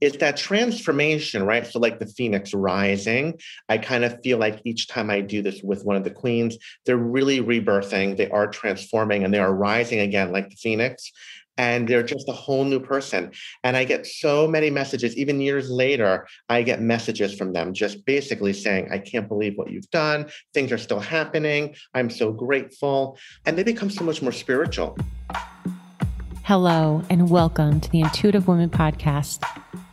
it's that transformation, right? So, like the phoenix rising, I kind of feel like each time I do this with one of the queens, they're really rebirthing, they are transforming, and they are rising again, like the phoenix. And they're just a whole new person. And I get so many messages, even years later, I get messages from them just basically saying, I can't believe what you've done. Things are still happening. I'm so grateful. And they become so much more spiritual. Hello, and welcome to the Intuitive Women Podcast.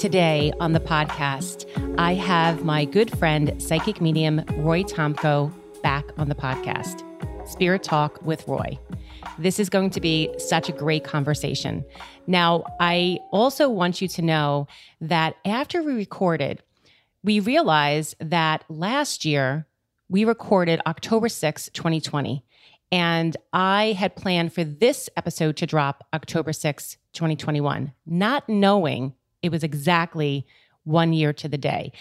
Today on the podcast, I have my good friend, psychic medium Roy Tomko, back on the podcast. Spirit Talk with Roy. This is going to be such a great conversation. Now, I also want you to know that after we recorded, we realized that last year we recorded October 6, 2020. And I had planned for this episode to drop October 6, 2021, not knowing it was exactly one year to the day.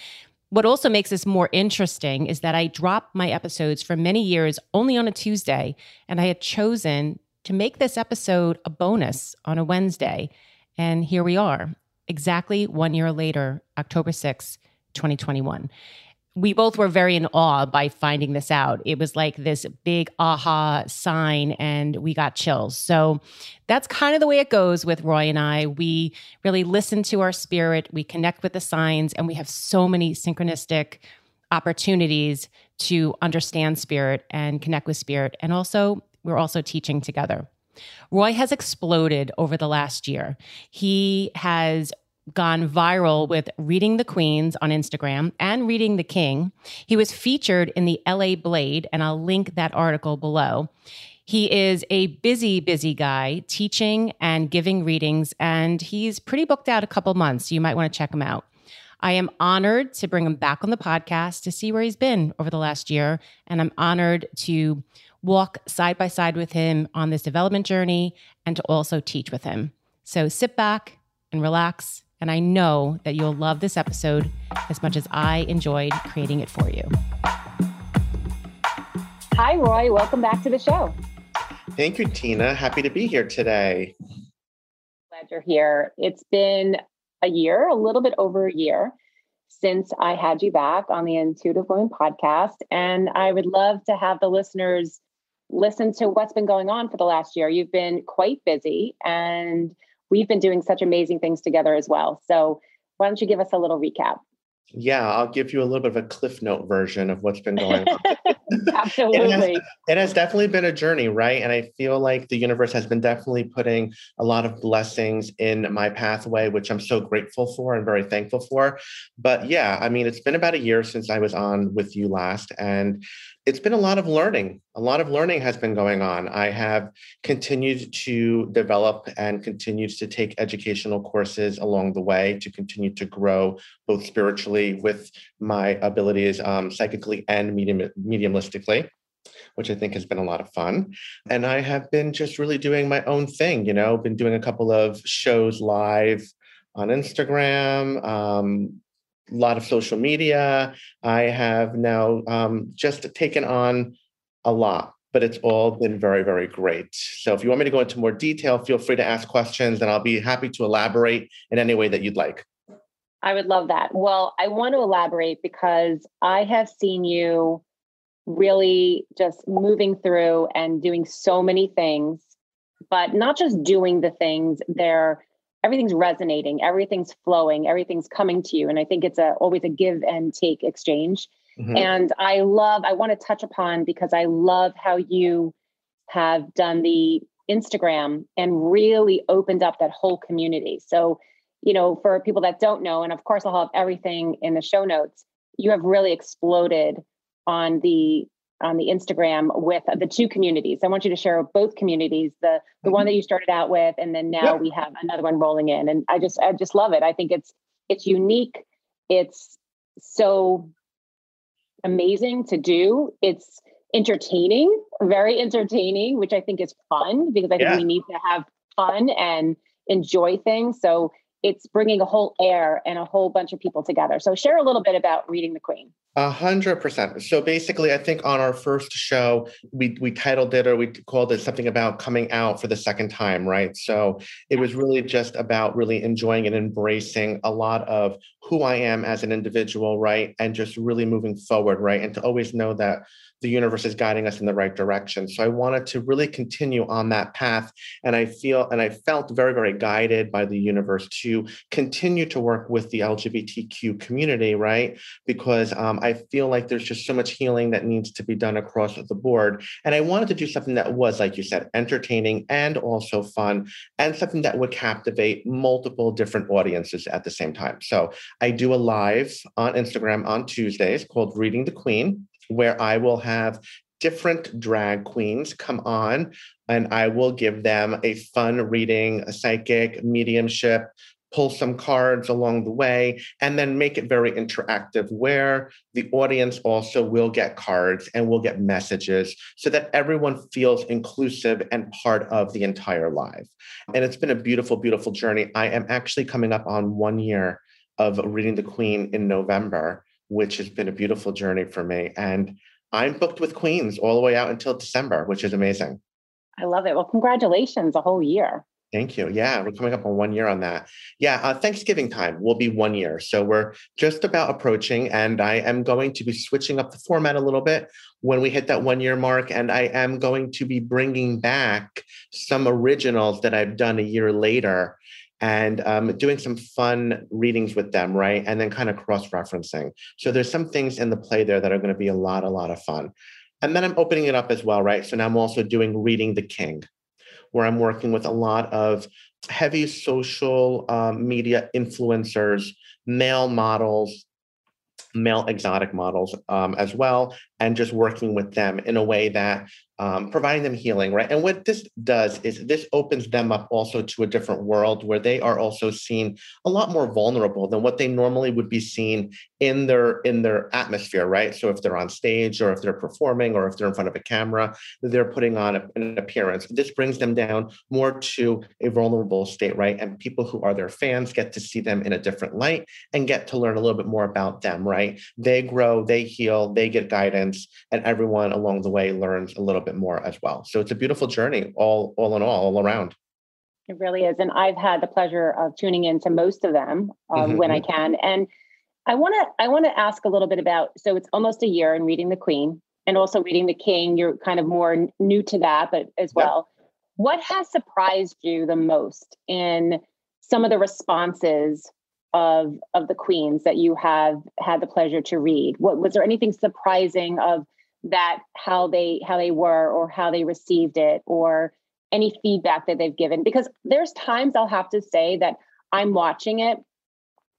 What also makes this more interesting is that I dropped my episodes for many years only on a Tuesday, and I had chosen to make this episode a bonus on a Wednesday. And here we are, exactly one year later, October 6, 2021 we both were very in awe by finding this out. It was like this big aha sign, and we got chills. So that's kind of the way it goes with Roy and I. We really listen to our spirit, we connect with the signs, and we have so many synchronistic opportunities to understand spirit and connect with spirit. And also, we're also teaching together. Roy has exploded over the last year. He has gone viral with Reading the Queens on Instagram and Reading the King. He was featured in the LA Blade, and I'll link that article below. He is a busy, busy guy teaching and giving readings, and he's pretty booked out a couple months. You might want to check him out. I am honored to bring him back on the podcast to see where he's been over the last year. And I'm honored to walk side by side with him on this development journey and to also teach with him. So sit back and relax and I know that you'll love this episode as much as I enjoyed creating it for you. Hi, Roy. Welcome back to the show. Thank you, Tina. Happy to be here today. Glad you're here. It's been a year, a little bit over a year since I had you back on the Intuitive Women podcast. And I would love to have the listeners listen to what's been going on for the last year. You've been quite busy and we've been doing such amazing things together as well. So, why don't you give us a little recap? Yeah, I'll give you a little bit of a cliff note version of what's been going on. Absolutely. it, has, it has definitely been a journey, right? And I feel like the universe has been definitely putting a lot of blessings in my pathway, which I'm so grateful for and very thankful for. But yeah, I mean, it's been about a year since I was on with you last. And it's been a lot of learning. A lot of learning has been going on. I have continued to develop and continued to take educational courses along the way to continue to grow both spiritually with my abilities um, psychically and medium, mediumistically which I think has been a lot of fun. And I have been just really doing my own thing, you know, been doing a couple of shows live on Instagram, um, a lot of social media. I have now um, just taken on a lot, but it's all been very, very great. So if you want me to go into more detail, feel free to ask questions and I'll be happy to elaborate in any way that you'd like. I would love that. Well, I want to elaborate because I have seen you really just moving through and doing so many things, but not just doing the things, they're everything's resonating, everything's flowing, everything's coming to you. And I think it's a always a give and take exchange. Mm-hmm. And I love, I want to touch upon because I love how you have done the Instagram and really opened up that whole community. So, you know, for people that don't know, and of course I'll have everything in the show notes, you have really exploded on the on the Instagram with the two communities. I want you to share both communities, the the one mm-hmm. that you started out with, and then now yep. we have another one rolling in. And I just I just love it. I think it's it's unique. It's so amazing to do. It's entertaining, very entertaining, which I think is fun because I think yeah. we need to have fun and enjoy things. So it's bringing a whole air and a whole bunch of people together. So share a little bit about reading the Queen. A hundred percent. So basically, I think on our first show, we we titled it or we called it something about coming out for the second time, right? So it was really just about really enjoying and embracing a lot of who I am as an individual, right? And just really moving forward, right? And to always know that the universe is guiding us in the right direction. So I wanted to really continue on that path. And I feel and I felt very, very guided by the universe to continue to work with the LGBTQ community, right? Because um, I feel like there's just so much healing that needs to be done across the board. And I wanted to do something that was, like you said, entertaining and also fun, and something that would captivate multiple different audiences at the same time. So I do a live on Instagram on Tuesdays called Reading the Queen where I will have different drag queens come on and I will give them a fun reading, a psychic, mediumship, pull some cards along the way, and then make it very interactive where the audience also will get cards and will get messages so that everyone feels inclusive and part of the entire live. And it's been a beautiful, beautiful journey. I am actually coming up on one year of reading the Queen in November which has been a beautiful journey for me. And I'm booked with Queens all the way out until December, which is amazing. I love it. Well, congratulations, a whole year. Thank you. Yeah, we're coming up on one year on that. Yeah, uh, Thanksgiving time will be one year. So we're just about approaching, and I am going to be switching up the format a little bit when we hit that one year mark. And I am going to be bringing back some originals that I've done a year later and um, doing some fun readings with them, right? And then kind of cross referencing. So there's some things in the play there that are going to be a lot, a lot of fun. And then I'm opening it up as well, right? So now I'm also doing Reading the King, where I'm working with a lot of heavy social um, media influencers, male models, male exotic models um, as well, and just working with them in a way that um, providing them healing, right? And what this does is this opens them up also to a different world where they are also seen a lot more vulnerable than what they normally would be seen in their in their atmosphere, right? So if they're on stage or if they're performing or if they're in front of a camera, they're putting on an appearance. This brings them down more to a vulnerable state, right? And people who are their fans get to see them in a different light and get to learn a little bit more about them, right? They grow, they heal, they get guidance, and everyone along the way learns a little bit bit more as well. So it's a beautiful journey, all all in all, all around. It really is, and I've had the pleasure of tuning in to most of them um, mm-hmm. when I can. And I want to I want to ask a little bit about. So it's almost a year in reading the Queen and also reading the King. You're kind of more new to that, but as well. Yep. What has surprised you the most in some of the responses of of the queens that you have had the pleasure to read? What was there anything surprising of that how they how they were or how they received it or any feedback that they've given. Because there's times I'll have to say that I'm watching it.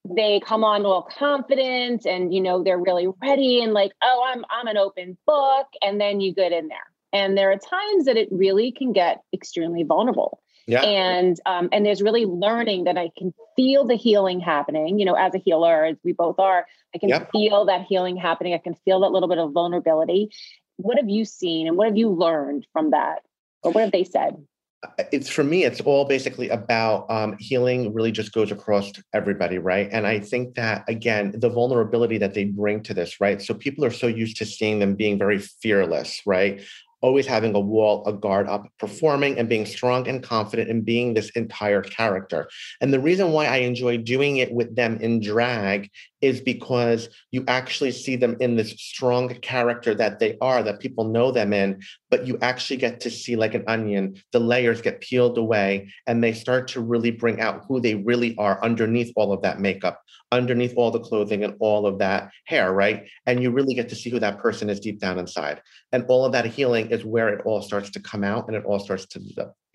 They come on all confident and you know they're really ready and like oh I'm I'm an open book and then you get in there. And there are times that it really can get extremely vulnerable yeah. And um, and there's really learning that I can feel the healing happening. You know, as a healer, as we both are, I can yep. feel that healing happening. I can feel that little bit of vulnerability. What have you seen and what have you learned from that? Or what have they said? Uh, it's for me it's all basically about um, healing really just goes across everybody right and i think that again the vulnerability that they bring to this right so people are so used to seeing them being very fearless right always having a wall, a guard up, performing and being strong and confident and being this entire character. And the reason why I enjoy doing it with them in drag is because you actually see them in this strong character that they are, that people know them in, but you actually get to see like an onion, the layers get peeled away and they start to really bring out who they really are underneath all of that makeup, underneath all the clothing and all of that hair, right? And you really get to see who that person is deep down inside. And all of that healing is where it all starts to come out and it all starts to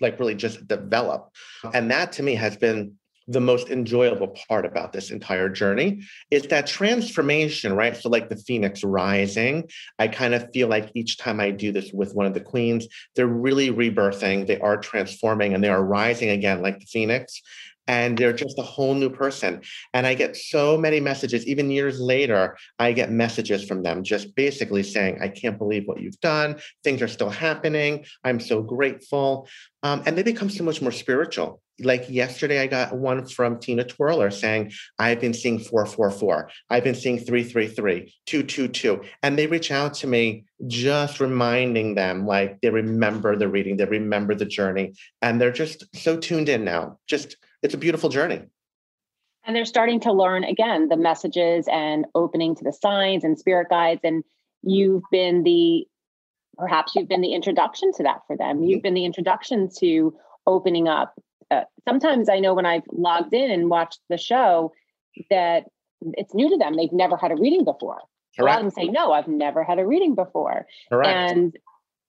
like really just develop. And that to me has been the most enjoyable part about this entire journey is that transformation, right? So, like the phoenix rising, I kind of feel like each time I do this with one of the queens, they're really rebirthing, they are transforming, and they are rising again like the phoenix. and they're just a whole new person. And I get so many messages, even years later, I get messages from them just basically saying, I can't believe what you've done. Things are still happening. I'm so grateful. Um, and they become so much more spiritual like yesterday i got one from tina twirler saying i've been seeing 444 i've been seeing 333 222 and they reach out to me just reminding them like they remember the reading they remember the journey and they're just so tuned in now. Just it's a beautiful journey. And they're starting to learn again the messages and opening to the signs and spirit guides and you've been the perhaps you've been the introduction to that for them. You've mm-hmm. been the introduction to opening up uh, sometimes I know when I've logged in and watched the show that it's new to them. They've never had a reading before. Correct. A lot of them say, no, I've never had a reading before. Correct. And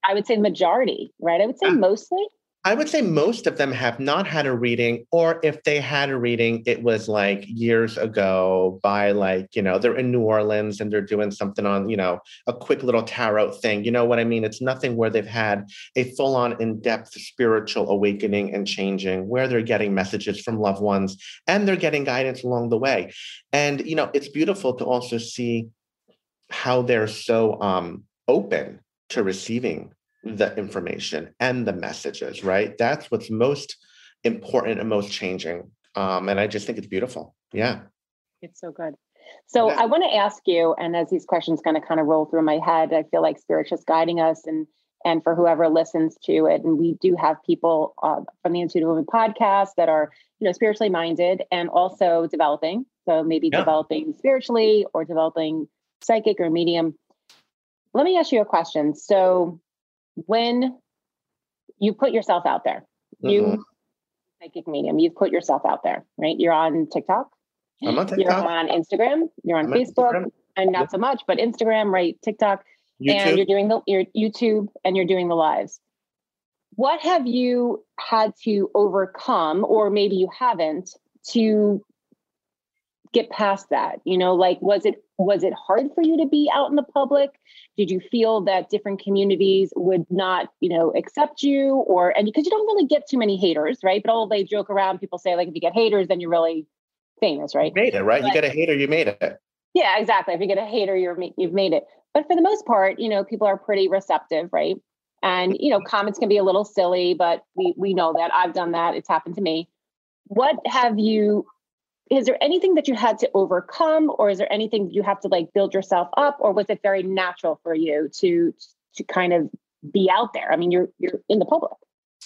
I would say majority, right? I would say mostly I would say most of them have not had a reading, or if they had a reading, it was like years ago by like, you know, they're in New Orleans and they're doing something on, you know, a quick little tarot thing. You know what I mean? It's nothing where they've had a full on in depth spiritual awakening and changing, where they're getting messages from loved ones and they're getting guidance along the way. And, you know, it's beautiful to also see how they're so um, open to receiving the information and the messages, right? That's what's most important and most changing. Um, and I just think it's beautiful. Yeah. It's so good. So yeah. I want to ask you, and as these questions kind of kind of roll through my head, I feel like Spirit's just guiding us and and for whoever listens to it. And we do have people uh, from the Intuitive Women podcast that are, you know, spiritually minded and also developing. So maybe yeah. developing spiritually or developing psychic or medium. Let me ask you a question. So when you put yourself out there, mm-hmm. you psychic medium, you've put yourself out there, right? You're on TikTok. I'm on TikTok. You're on Instagram. You're on I'm Facebook, on and not yep. so much, but Instagram, right? TikTok, YouTube. and you're doing the your YouTube, and you're doing the lives. What have you had to overcome, or maybe you haven't, to get past that? You know, like was it was it hard for you to be out in the public? Did you feel that different communities would not you know accept you or and because you don't really get too many haters right? But all they joke around people say like if you get haters then you're really famous right? You made it right? But, you get a hater you made it. Yeah exactly. If you get a hater you're you've made it. But for the most part you know people are pretty receptive right? And you know comments can be a little silly but we we know that. I've done that. It's happened to me. What have you is there anything that you had to overcome or is there anything you have to like build yourself up or was it very natural for you to to kind of be out there? I mean you're you're in the public.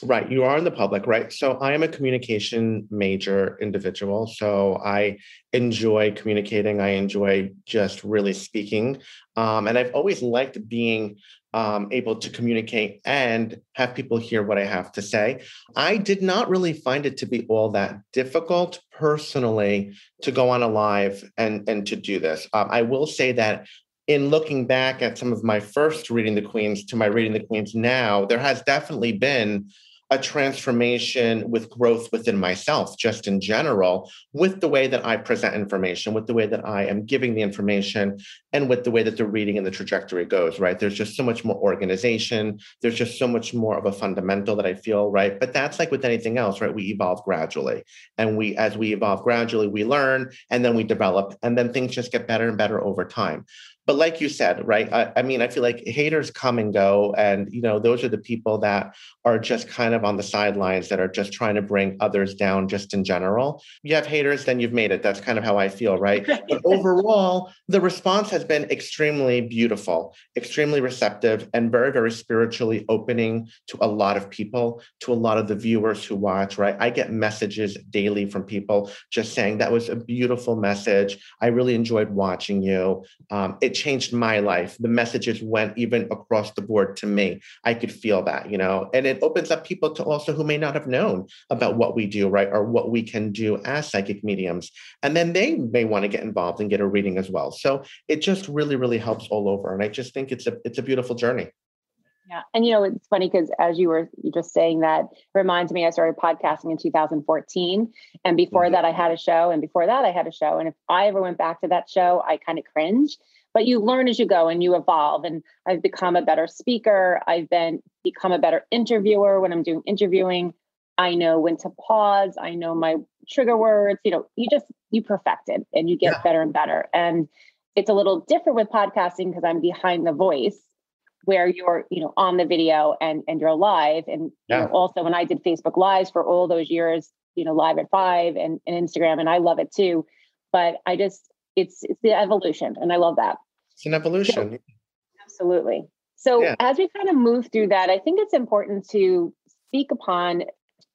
Right you are in the public right? So i am a communication major individual so i enjoy communicating i enjoy just really speaking um, and i've always liked being um, able to communicate and have people hear what I have to say. I did not really find it to be all that difficult personally to go on a live and, and to do this. Um, I will say that in looking back at some of my first reading the Queens to my reading the Queens now, there has definitely been a transformation with growth within myself, just in general, with the way that I present information, with the way that I am giving the information, and with the way that the reading and the trajectory goes, right? There's just so much more organization. There's just so much more of a fundamental that I feel, right? But that's like with anything else, right? We evolve gradually. And we, as we evolve gradually, we learn and then we develop, and then things just get better and better over time but like you said right I, I, mean i feel like haters come and go and you know those are the people that are just kind of on the sidelines that are just trying to bring others down just in general. You have haters then you've made it. That's kind of how i feel right? But overall the response has been extremely beautiful extremely receptive and very very spiritually opening to a lot of people to a lot of the viewers who watch right? I get messages daily from people just saying that was a beautiful message. I really enjoyed watching you. Um, it changed my life. The messages went even across the board to me. I could feel that, you know, and it opens up people to also who may not have known about what we do, right? Or what we can do as psychic mediums. And then they may want to get involved and get a reading as well. So it just really, really helps all over. And I just think it's a it's a beautiful journey. Yeah. And you know, it's funny because as you were just saying that reminds me, I started podcasting in 2014. And before mm-hmm. that, I had a show. And before that, I had a show. And if I ever went back to that show, I kind of cringe but you learn as you go and you evolve and i've become a better speaker i've been become a better interviewer when i'm doing interviewing I know when to pause. I know my trigger words. You know, you just you perfect it and you get yeah. better and better. And it's a little different with podcasting because I'm behind the voice where you're, you know, on the video and and you're live. And yeah. you know, also when I did Facebook Lives for all those years, you know, live at five and, and Instagram, and I love it too. But I just it's it's the evolution and I love that. It's an evolution. So, absolutely. So yeah. as we kind of move through that, I think it's important to speak upon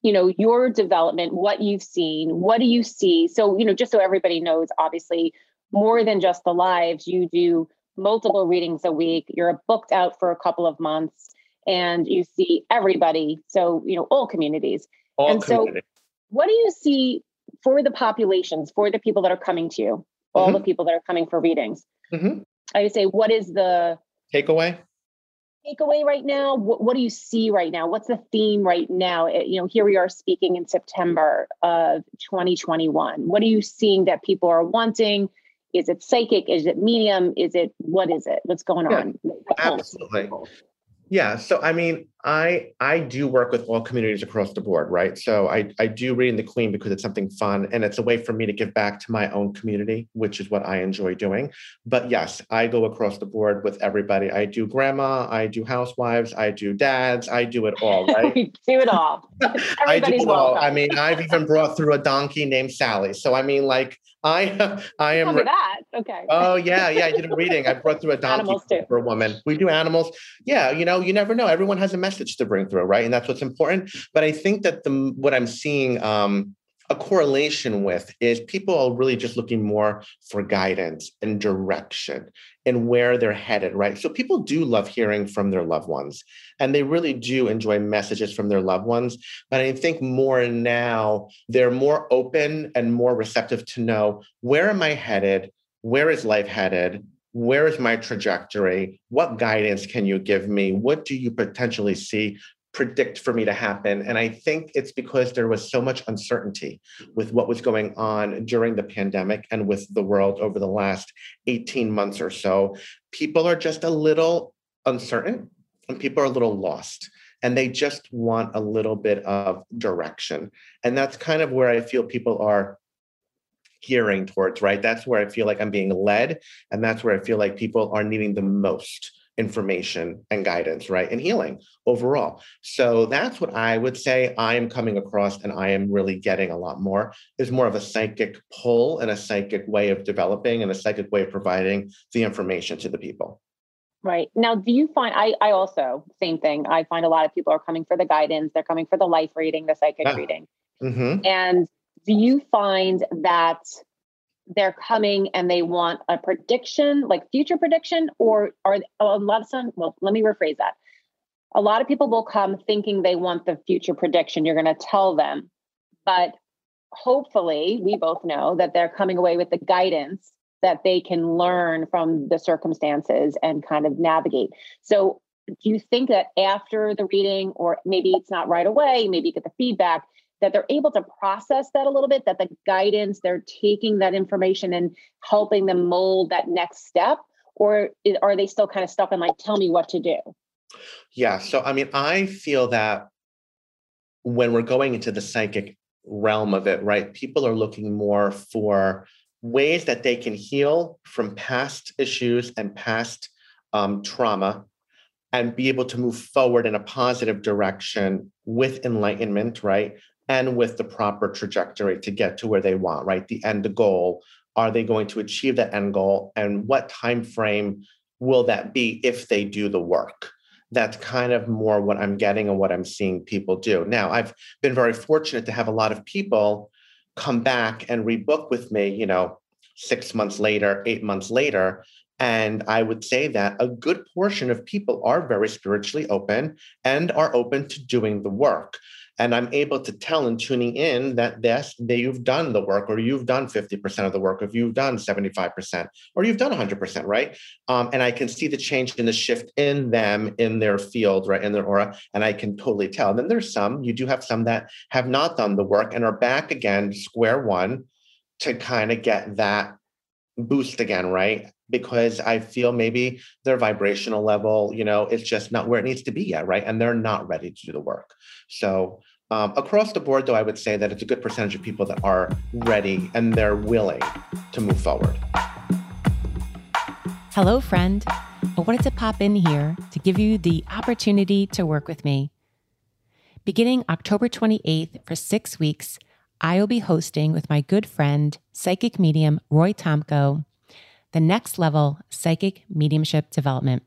you know your development what you've seen what do you see so you know just so everybody knows obviously more than just the lives you do multiple readings a week you're booked out for a couple of months and you see everybody so you know all communities all and community. so what do you see for the populations for the people that are coming to you all mm-hmm. the people that are coming for readings mm-hmm. i would say what is the takeaway takeaway right now? What, what, do you see right now? What's the theme right now? It, you know, here we are speaking in September of 2021. What are you seeing that people are wanting? Is it psychic? Is it medium? Is it what is it? What's going yeah, on? Absolutely. Yeah. So I mean, I I do work with all communities across the board, right? So I I do reading the Queen because it's something fun and it's a way for me to give back to my own community, which is what I enjoy doing. But yes, I go across the board with everybody. I do grandma, I do housewives, I do dads, I do it all, right? do it all. I do it all. I mean, I've even brought through a donkey named Sally. So I mean, like I I am that. Okay. Oh yeah, yeah. I did a reading. I brought through a donkey for a woman. We do animals. Yeah, you know, you never know. Everyone has a message to bring through, right? And that's what's important. But I think that the what I'm seeing um, a correlation with is people are really just looking more for guidance and direction and where they're headed, right? So people do love hearing from their loved ones and they really do enjoy messages from their loved ones. But I think more now they're more open and more receptive to know where am I headed? Where is life headed? Where is my trajectory? What guidance can you give me? What do you potentially see predict for me to happen. And I think it's because there was so much uncertainty with what was going on during the pandemic and with the world over the last 18 months or so. People are just a little uncertain and people are a little lost and they just want a little bit of direction. And that's kind of where I feel people are gearing towards, right? That's where I feel like I'm being led. And that's where I feel like people are needing the most information and guidance, right? And healing overall. So that's what I would say I am coming across and I am really getting a lot more is more of a psychic pull and a psychic way of developing and a psychic way of providing the information to the people. Right. Now, do you find I I also same thing. I find a lot of people are coming for the guidance, they're coming for the life reading, the psychic yeah. reading. Mm-hmm. And do you find that they're coming and they want a prediction, like future prediction, or are a lot of some? Well, let me rephrase that. A lot of people will come thinking they want the future prediction. You're going to tell them, but hopefully, we both know that they're coming away with the guidance that they can learn from the circumstances and kind of navigate. So, do you think that after the reading, or maybe it's not right away, maybe you get the feedback, that they're able to process that a little bit, that the guidance, they're taking that information and helping them mold that next step? Or are they still kind of stuck in like, tell me what to do? Yeah. So, I mean, I feel that when we're going into the psychic realm of it, right, people are looking more for ways that they can heal from past issues and past um, trauma and be able to move forward in a positive direction with enlightenment, right? And with the proper trajectory to get to where they want right? The end goal. Are they going to achieve that end goal? And what time frame will that be if they do the work? That's kind of more what i'm getting and what i'm seeing people do. Now i've been very fortunate to have a lot of people come back and rebook with me you know six months later eight months later. And I would say that a good portion of people are very spiritually open and are open to doing the work and i'm able to tell in tuning in that yes that you've done the work or you've done 50% of the work or you've done 75% or you've done 100% right? Um, and i can see the change in the shift in them in their field right in their aura and i can totally tell. And then there's some you do have some that have not done the work and are back again square one to kind of get that boost again right because I feel maybe their vibrational level, you know, it's just not where it needs to be yet, right? And they're not ready to do the work. So Um, across the board, though, I would say that it's a good percentage of people that are ready and they're willing to move forward. Hello, friend. I wanted to pop in here to give you the opportunity to work with me. Beginning October 28th for six weeks, I will be hosting with my good friend, psychic medium Roy Tomko, the next level psychic mediumship development.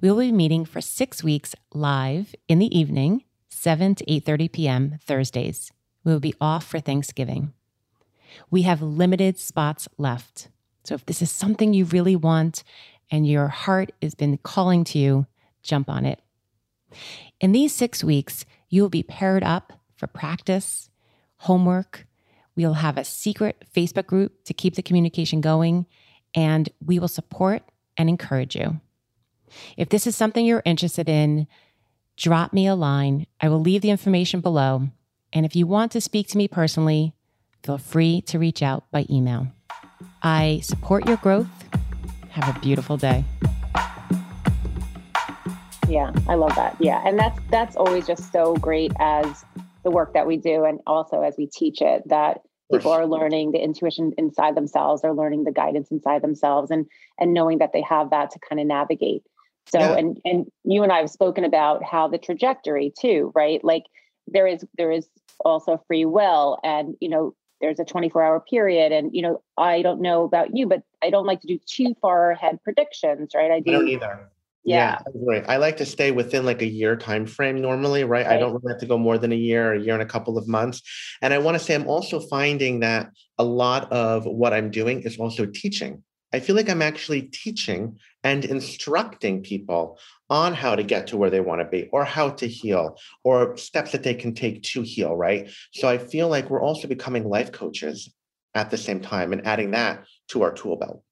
We will be meeting for six weeks live in the evening 7 to 8:30 p.m. Thursdays. We will be off for Thanksgiving. We have limited spots left. So if this is something you really want and your heart has been calling to you, jump on it. In these 6 weeks, you will be paired up for practice, homework. We'll have a secret Facebook group to keep the communication going, and we will support and encourage you. If this is something you're interested in, drop me a line. I will leave the information below. And if you want to speak to me personally, feel free to reach out by email. I support your growth. Have a beautiful day. Yeah, I love that. Yeah, and that's that's always just so great as the work that we do and also as we teach it that people are learning the intuition inside themselves, they're learning the guidance inside themselves and and knowing that they have that to kind of navigate so, yeah. and and you and I have spoken about how the trajectory too, right? Like there is there is also free will, and you know there's a 24 hour period, and you know I don't know about you, but I don't like to do too far ahead predictions, right? I do. I don't either. Yeah. yeah, right. I like to stay within like a year time frame normally, right? right? I don't really have to go more than a year, a year and a couple of months. And I want to say I'm also finding that a lot of what I'm doing is also teaching. I feel like I'm actually teaching and instructing people on how to get to where they want to be or how to heal or steps that they can take to heal, right? So I feel like we're also becoming life coaches at the same time and adding that to our tool belt.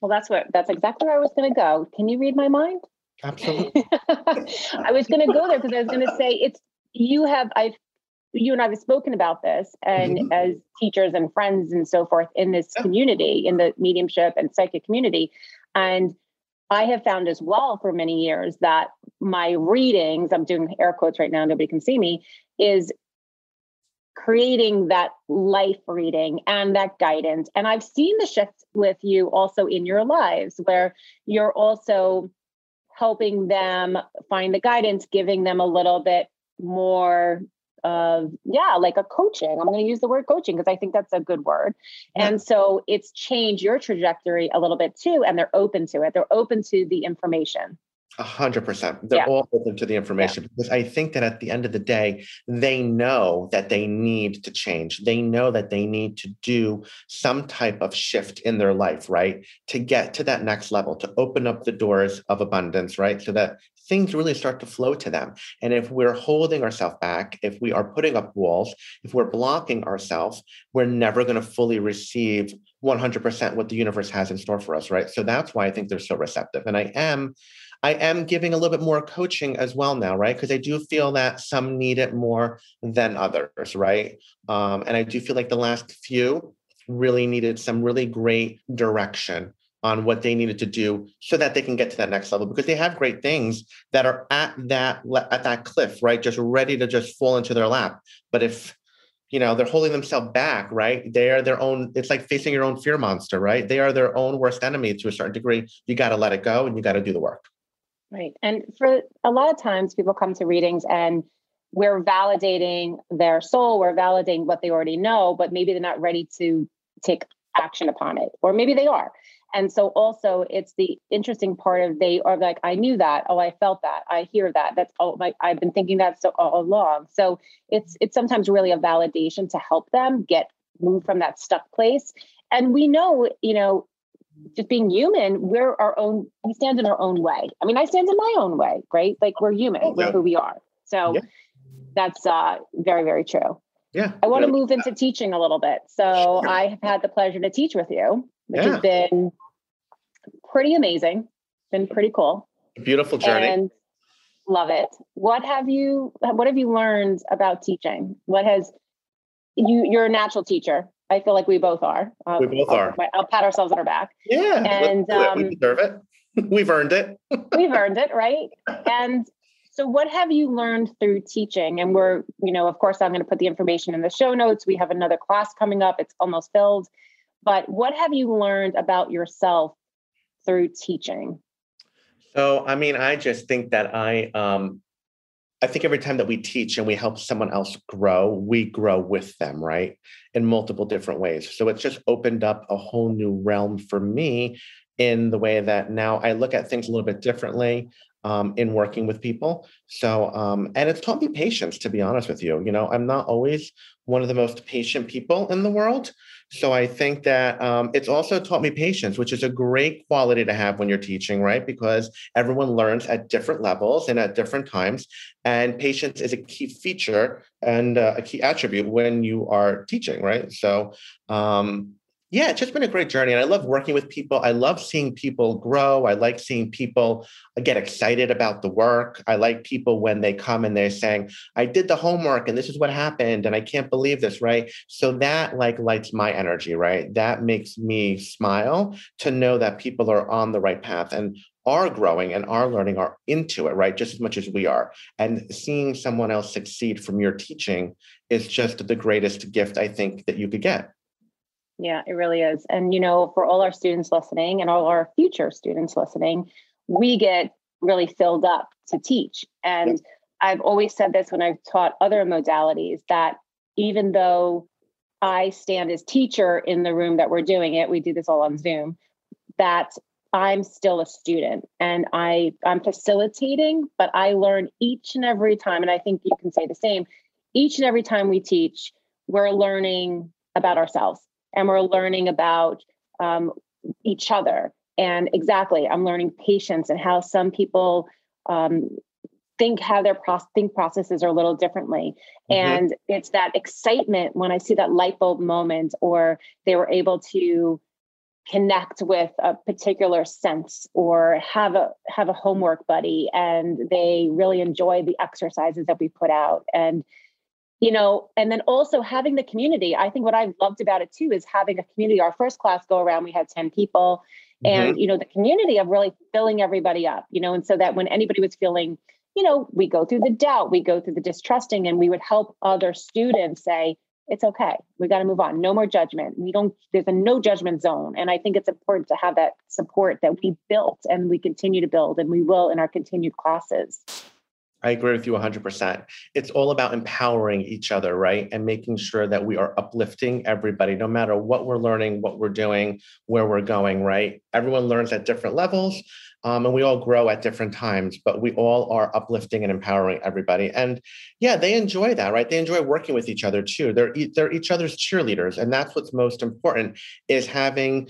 Well, that's what that's exactly where I was going to go. Can you read my mind? Absolutely. I was going to go there because I was going to say it's you have I've you and I have spoken about this, and mm-hmm. as teachers and friends and so forth in this community, in the mediumship and psychic community. And I have found as well for many years that my readings, I'm doing air quotes right now, nobody can see me, is creating that life reading and that guidance. And I've seen the shift with you also in your lives where you're also helping them find the guidance, giving them a little bit more of yeah like a coaching i'm going to use the word coaching because i think that's a good word yeah. and so it's changed your trajectory a little bit too and they're open to it they're open to the information a hundred percent. They're yeah. all open to the information yeah. because I think that at the end of the day, they know that they need to change. They know that they need to do some type of shift in their life, right? To get to that next level, to open up the doors of abundance, right? So that things really start to flow to them. And if we're holding ourselves back, if we are putting up walls, if we're blocking ourselves, we're never going to fully receive 100% what the universe has in store for us, right? So that's why I think they're so receptive. And I am I am giving a little bit more coaching as well now, right? Because I do feel that some need it more than others, right? Um, and I do feel like the last few really needed some really great direction on what they needed to do so that they can get to that next level because they have great things that are at that at that cliff right? Just ready to just fall into their lap. But if you know they're holding themselves back right? They are their own it's like facing your own fear monster right? They are their own worst enemy to a certain degree. You got to let it go and you got to do the work right and for a lot of times people come to readings and we're validating their soul we're validating what they already know but maybe they're not ready to take action upon it or maybe they are and so also it's the interesting part of they are like, I knew that. Oh, I felt that. I hear that. That's all like I've been thinking that so all along. So it's it's sometimes really a validation to help them get move from that stuck place. And we know, you know, just being human, we're our own, we stand in our own way. I mean, I stand in my own way, right? Like we're human, oh, we're who we are. So yeah. that's uh very, very true. Yeah. I want to move into teaching a little bit. So sure. I have had the pleasure to teach with you, which yeah. has been pretty amazing. Been pretty cool. Beautiful journey. And love it. What have you what have you learned about teaching? What has you you're a natural teacher. I feel like we both are. Um, we both are. I'll, I'll, pat ourselves on our back. Yeah. And um, we deserve it. We've earned it. we've earned it, right? And So, what have you learned through teaching? And we're, you know, of course, I'm going to put the information in the show notes. We have another class coming up, it's almost filled. But what have you learned about yourself through teaching? So, I mean, I just think that I, um, I think every time that we teach and we help someone else grow, we grow with them, right? In multiple different ways. So it's just opened up a whole new realm for me in the way that now I look at things a little bit differently um, in working with people. So, um, and it's taught me patience, to be honest with you. You know, I'm not always one of the most patient people in the world. So I think that um, it's also taught me patience, which is a great quality to have when you're teaching, right? Because everyone learns at different levels and at different times. And patience is a key feature and uh, a key attribute when you are teaching, right? So, um, yeah, it's just been a great journey. And I love working with people. I love seeing people grow. I like seeing people get excited about the work. I like people when they come and they're saying, I did the homework and this is what happened. And I can't believe this, right? So that like lights my energy, right? That makes me smile to know that people are on the right path and are growing and are learning, are into it, right? Just as much as we are. And seeing someone else succeed from your teaching is just the greatest gift I think that you could get. Yeah, it really is. And, you know, for all our students listening and all our future students listening, we get really filled up to teach. And yes. I've always said this when I've taught other modalities that even though I stand as teacher in the room that we're doing it, we do this all on Zoom, that I'm still a student and I I'm facilitating, but I learn each and every time and I think you can say the same. Each and every time we teach, we're learning about ourselves and we're learning about um, each other. And exactly, I'm learning patience and how some people um, think how their pro- think processes are a little differently. Mm-hmm. And it's that excitement when I see that light bulb moment, or they were able to connect with a particular sense or have a have a homework buddy and they really enjoy the exercises that we put out and you know, and then also having the community. I think what I loved about it too is having a community. Our first class go around, we had 10 people, and, mm-hmm. you know, the community of really filling everybody up, you know, and so that when anybody was feeling, you know, we go through the doubt, we go through the distrusting, and we would help other students say, it's okay. We got to move on. No more judgment. We don't, there's a no judgment zone. And I think it's important to have that support that we built and we continue to build, and we will in our continued classes. I agree with you 100%. It's all about empowering each other, right? And making sure that we are uplifting everybody, no matter what we're learning, what we're doing, where we're going, right? Everyone learns at different levels um, and we all grow at different times, but we all are uplifting and empowering everybody. And yeah, they enjoy that, right? They enjoy working with each other too. They're, they're each other's cheerleaders. And that's what's most important is having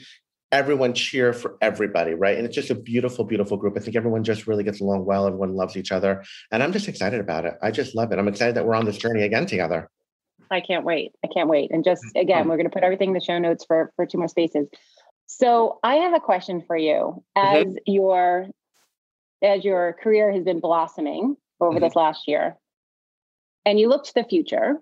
everyone cheer for everybody, right? And it's just a beautiful, beautiful group. I think everyone just really gets along well. Everyone loves each other. And I'm just excited about it. I just love it. I'm excited that we're on this journey again together. I can't wait. I can't wait. And just again, we're going to put everything in the show notes for for two more spaces. So I have a question for you as mm-hmm. your as your career has been blossoming over mm-hmm. this last year and you look to the future.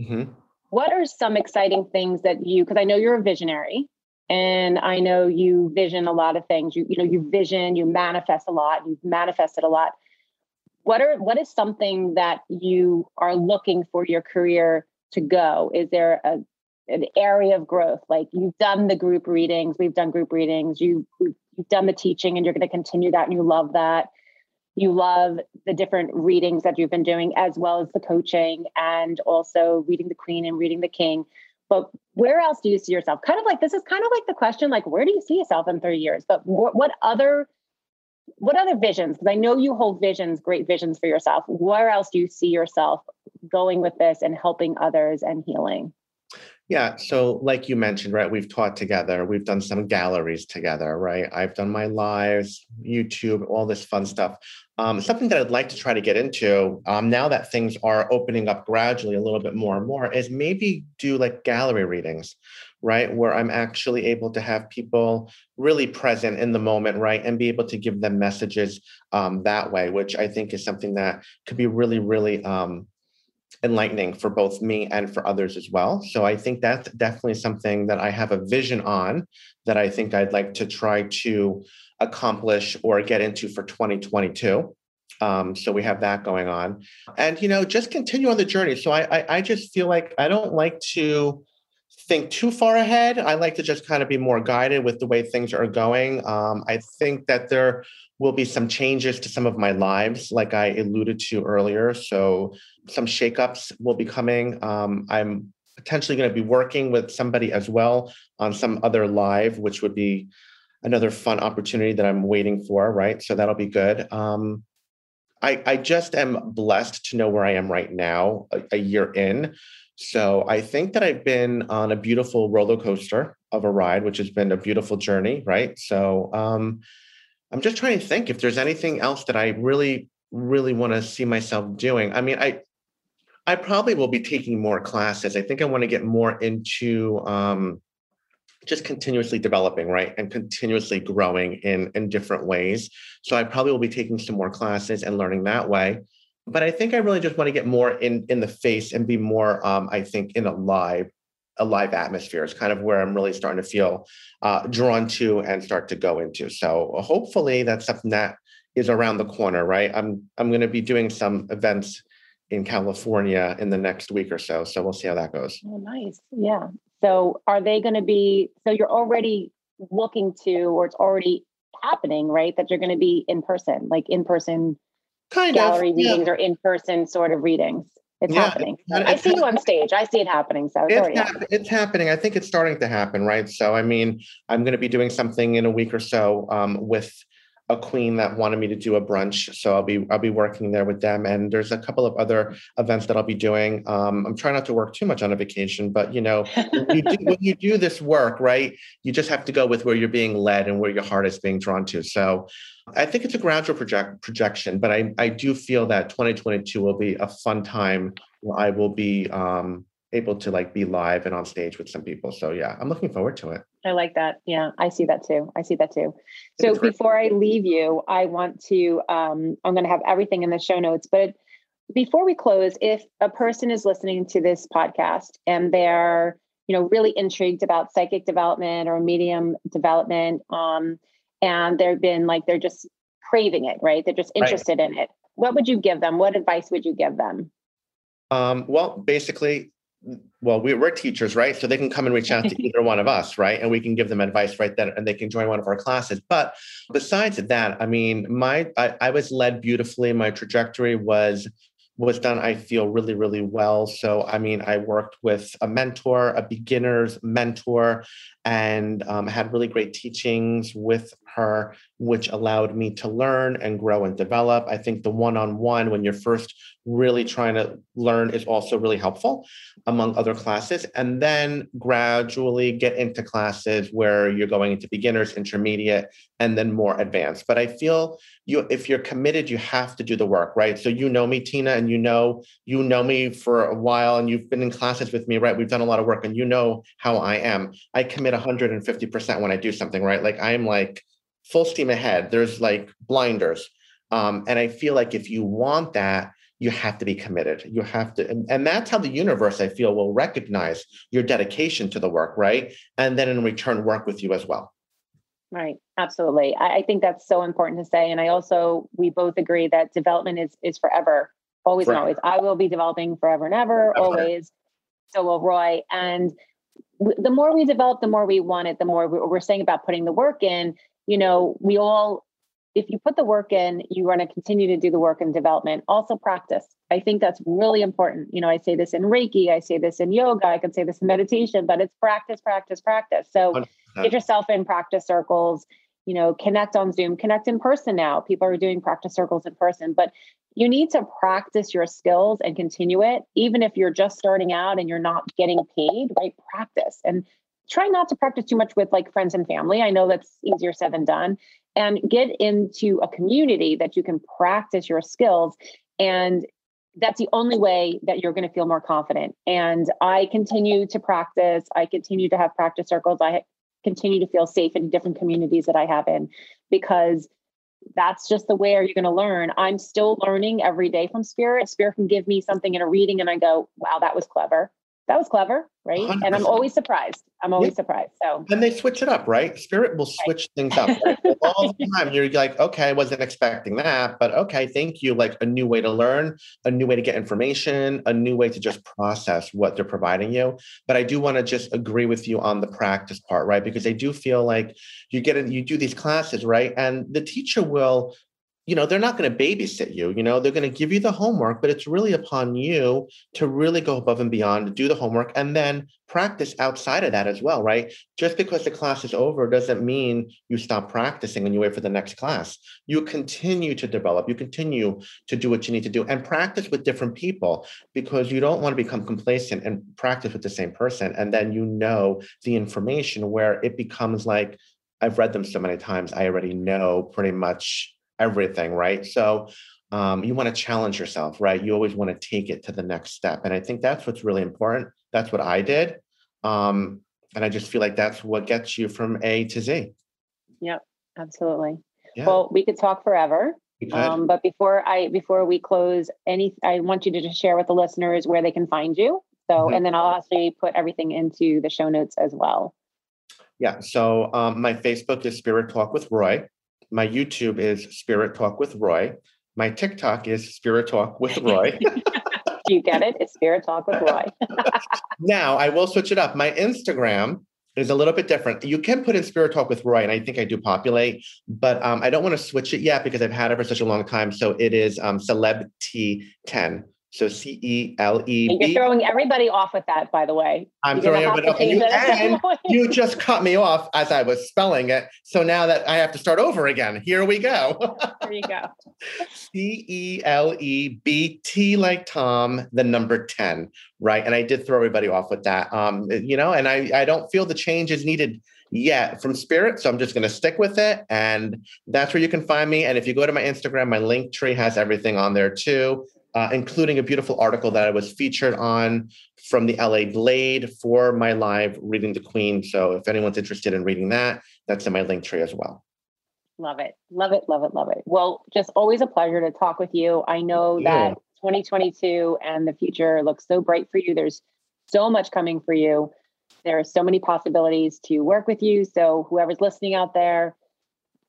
Mm-hmm. What are some exciting things that you because I know you're a visionary and i know you vision a lot of things. You you know you vision you manifest a lot you've manifested a lot. What are what is something that you are looking for your career to go? Is there a an area of growth? Like you've done the group readings we've done group readings you you've done the teaching and you're going to continue that and you love that. You love the different readings that you've been doing as well as the coaching and also reading the queen and reading the king. But where else do you see yourself? Kind of like this is kind of like the question, like where do you see yourself in 30 years? But what other what other visions? Because I know you hold visions, great visions for yourself. Where else do you see yourself going with this and helping others and healing? Yeah. So, like you mentioned, right, we've taught together. We've done some galleries together, right? I've done my lives, YouTube, all this fun stuff. Um, something that I'd like to try to get into um, now that things are opening up gradually a little bit more and more is maybe do like gallery readings, right? Where I'm actually able to have people really present in the moment, right? And be able to give them messages um, that way, which I think is something that could be really, really um, enlightening for both me and for others as well. So I think that's definitely something that I have a vision on that I think I'd like to try to accomplish or get into for 2022. Um, so we have that going on, and you know, just continue on the journey. So I, I, I just feel like I don't like to think too far ahead. I like to just kind of be more guided with the way things are going. Um, I think that there will be some changes to some of my lives, like I alluded to earlier. So some shakeups will be coming. Um, I'm potentially going to be working with somebody as well on some other live, which would be another fun opportunity that I'm waiting for. Right, so that'll be good. Um, I, I just am blessed to know where I am right now, a, a year in. So I think that I've been on a beautiful roller coaster of a ride, which has been a beautiful journey, right? So um, I'm just trying to think if there's anything else that I really, really want to see myself doing. I mean, I I probably will be taking more classes. I think I want to get more into um, just continuously developing, right, and continuously growing in in different ways. So I probably will be taking some more classes and learning that way. But I think I really just want to get more in in the face and be more, um, I think, in a live a live atmosphere is kind of where I'm really starting to feel uh, drawn to and start to go into. So hopefully that's something that is around the corner, right? I'm I'm going to be doing some events in California in the next week or so. So we'll see how that goes. Oh, nice. Yeah. So are they going to be? So you're already looking to, or it's already happening, right? That you're going to be in person, like in person kind gallery of, readings yeah. or in person sort of readings. It's yeah, happening. It's, I see you on stage. I see it happening. So it's, it's, happening. it's, happening. I think it's starting to happen, right? So, I mean, I'm going to be doing something in a week or so um, with a queen that wanted me to do a brunch. So I'll be I'll be working there with them. And there's a couple of other events that I'll be doing. Um, I'm trying not to work too much on a vacation, but you know, when, you do, when you do this work, right, you just have to go with where you're being led and where your heart is being drawn to. So I think it's a gradual project projection, but I, I do feel that 2022 will be a fun time where I will be um, able to like be live and on stage with some people. So yeah, I'm looking forward to it. I like that. Yeah, I see that too. I see that too. So before I leave you, I want to um, I'm going to have everything in the show notes, but before we close, if a person is listening to this podcast and they're you know really intrigued about psychic development or medium development, um, and they've been like they're just craving it, right? They're just interested right. in it. What would you give them? What advice would you give them? Um, well, basically, well, we, are teachers, right? So they can come and reach out to either one of us, right? And we can give them advice right then, and they can join one of our classes. But besides that, I mean, my I, I was led beautifully. My trajectory was was done, I feel, really, really well. So, I mean, I worked with a mentor, a beginner's mentor, and um, had really great teachings with her, which allowed me to learn and grow and develop. I think the one on one, when you're first really trying to learn, is also really helpful among other classes. And then gradually get into classes where you're going into beginners, intermediate, and then more advanced. But I feel you, if you're committed, you have to do the work, right? So you know me, Tina, and you know you know me for a while, and you've been in classes with me, right? We've done a lot of work, and you know how I am. I commit 150% when I do something, right? Like I'm like full steam ahead. There's like blinders. Um, and I feel like if you want that, you have to be committed. You have to, and, and, that's how the universe, I feel, will recognize your dedication to the work, right? And then in return, work with you as well. Right. Absolutely. I, I think that's so important to say. And I also, we both agree that development is is forever, always forever. and always. I will be developing forever and ever, forever. always. So will Roy. And the more we develop, the more we want it, the more we're saying about putting the work in you know, we all, if you put the work in, you want to continue to do the work in development. Also, practice. I think that's really important. You know, I say this in Reiki, I say this in yoga, I can say this in meditation, but it's practice, practice, practice. So 100%. get yourself in practice circles, you know, connect on Zoom, connect in person now. People are doing practice circles in person, but you need to practice your skills and continue it, even if you're just starting out and you're not getting paid, right? Practice. And try not to practice too much with like friends and family. I know that's easier said than done. And get into a community that you can practice your skills. And that's the only way that you're going to feel more confident. And I continue to practice. I continue to have practice circles. I continue to feel safe in different communities that I have in because that's just the way you're going to learn. I'm still learning every day from spirit. Spirit can give me something in a reading and I go, wow, that was clever that was clever, right? 100%. And I'm always surprised. I'm always surprised. So and they switch it up, right? Spirit will switch right. things up right? all the time. You're like, okay, I wasn't expecting that, but okay, thank you. Like a new way to learn, a new way to get information, a new way to just process what they're providing you. But I do want to just agree with you on the practice part, right? Because I do feel like you get in, you do these classes, right? And the teacher will you know they're not going to babysit you you know they're going to give you the homework but it's really upon you to really go above and beyond do the homework and then practice outside of that as well right? Just because the class is over doesn't mean you stop practicing and you wait for the next class. You continue to develop you continue to do what you need to do and practice with different people because you don't want to become complacent and practice with the same person and then you know the information where it becomes like I've read them so many times I already know pretty much everything, right? So um, you want to challenge yourself, right? You always want to take it to the next step. And I think that's what's really important. That's what I did. Um, and I just feel like that's what gets you from A to Z. Yep, absolutely. Yeah. Well, we could talk forever. Um, but before I before we close, any I want you to just share with the listeners where they can find you. So, mm-hmm. and then I'll actually put everything into the show notes as well. Yeah. So um, my Facebook is Spirit Talk with Roy. My YouTube is Spirit Talk with Roy. My TikTok is Spirit Talk with Roy. you get it? It's Spirit Talk with Roy. now I will switch it up. My Instagram is a little bit different. You can put in Spirit Talk with Roy, and I think I do populate, but um, I don't want to switch it yet because I've had it for such a long time. So it is um, Celeb T10. So C E L E B. You're throwing everybody off with that, by the way. I'm throwing everybody off. You, and you just cut me off as I was spelling it. So now that I have to start over again, here we go. there you go. C E L E B T like Tom, the number 10, right? And I did throw everybody off with that. Um, you know, and I, I don't feel the change is needed yet from Spirit. So I'm just going to stick with it. And that's where you can find me. And if you go to my Instagram, my Linktree has everything on there too uh, including a beautiful article that I was featured on from the LA Blade for my live Reading the Queen. So if anyone's interested in reading that, that's in my Linktree as well. Love it. Love it. Love it. Love it. Well, just always a pleasure to talk with you. I know yeah. that 2022 and the future looks so bright for you. There's so much coming for you. There are so many possibilities to work with you. So, whoever's listening out there,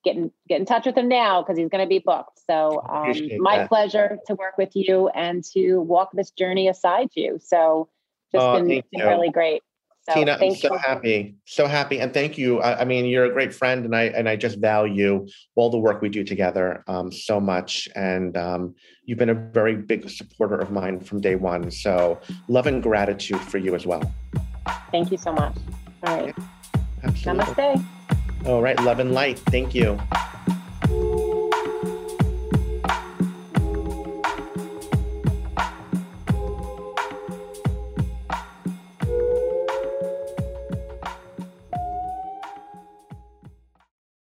get in, get in touch with him now because he's going to be booked. So um, my that. pleasure to work with you and to walk this journey aside you. So just oh, been, been really great. So, Tina, I'm so you. happy, so happy, and thank you. I, I, mean, you're a great friend, and I and I just value all the work we do together um, so much. And um, you've been a very big supporter of mine from day one. So love and gratitude for you as well. Thank you so much. All right. Absolutely. Namaste. All right, love and light. Thank you.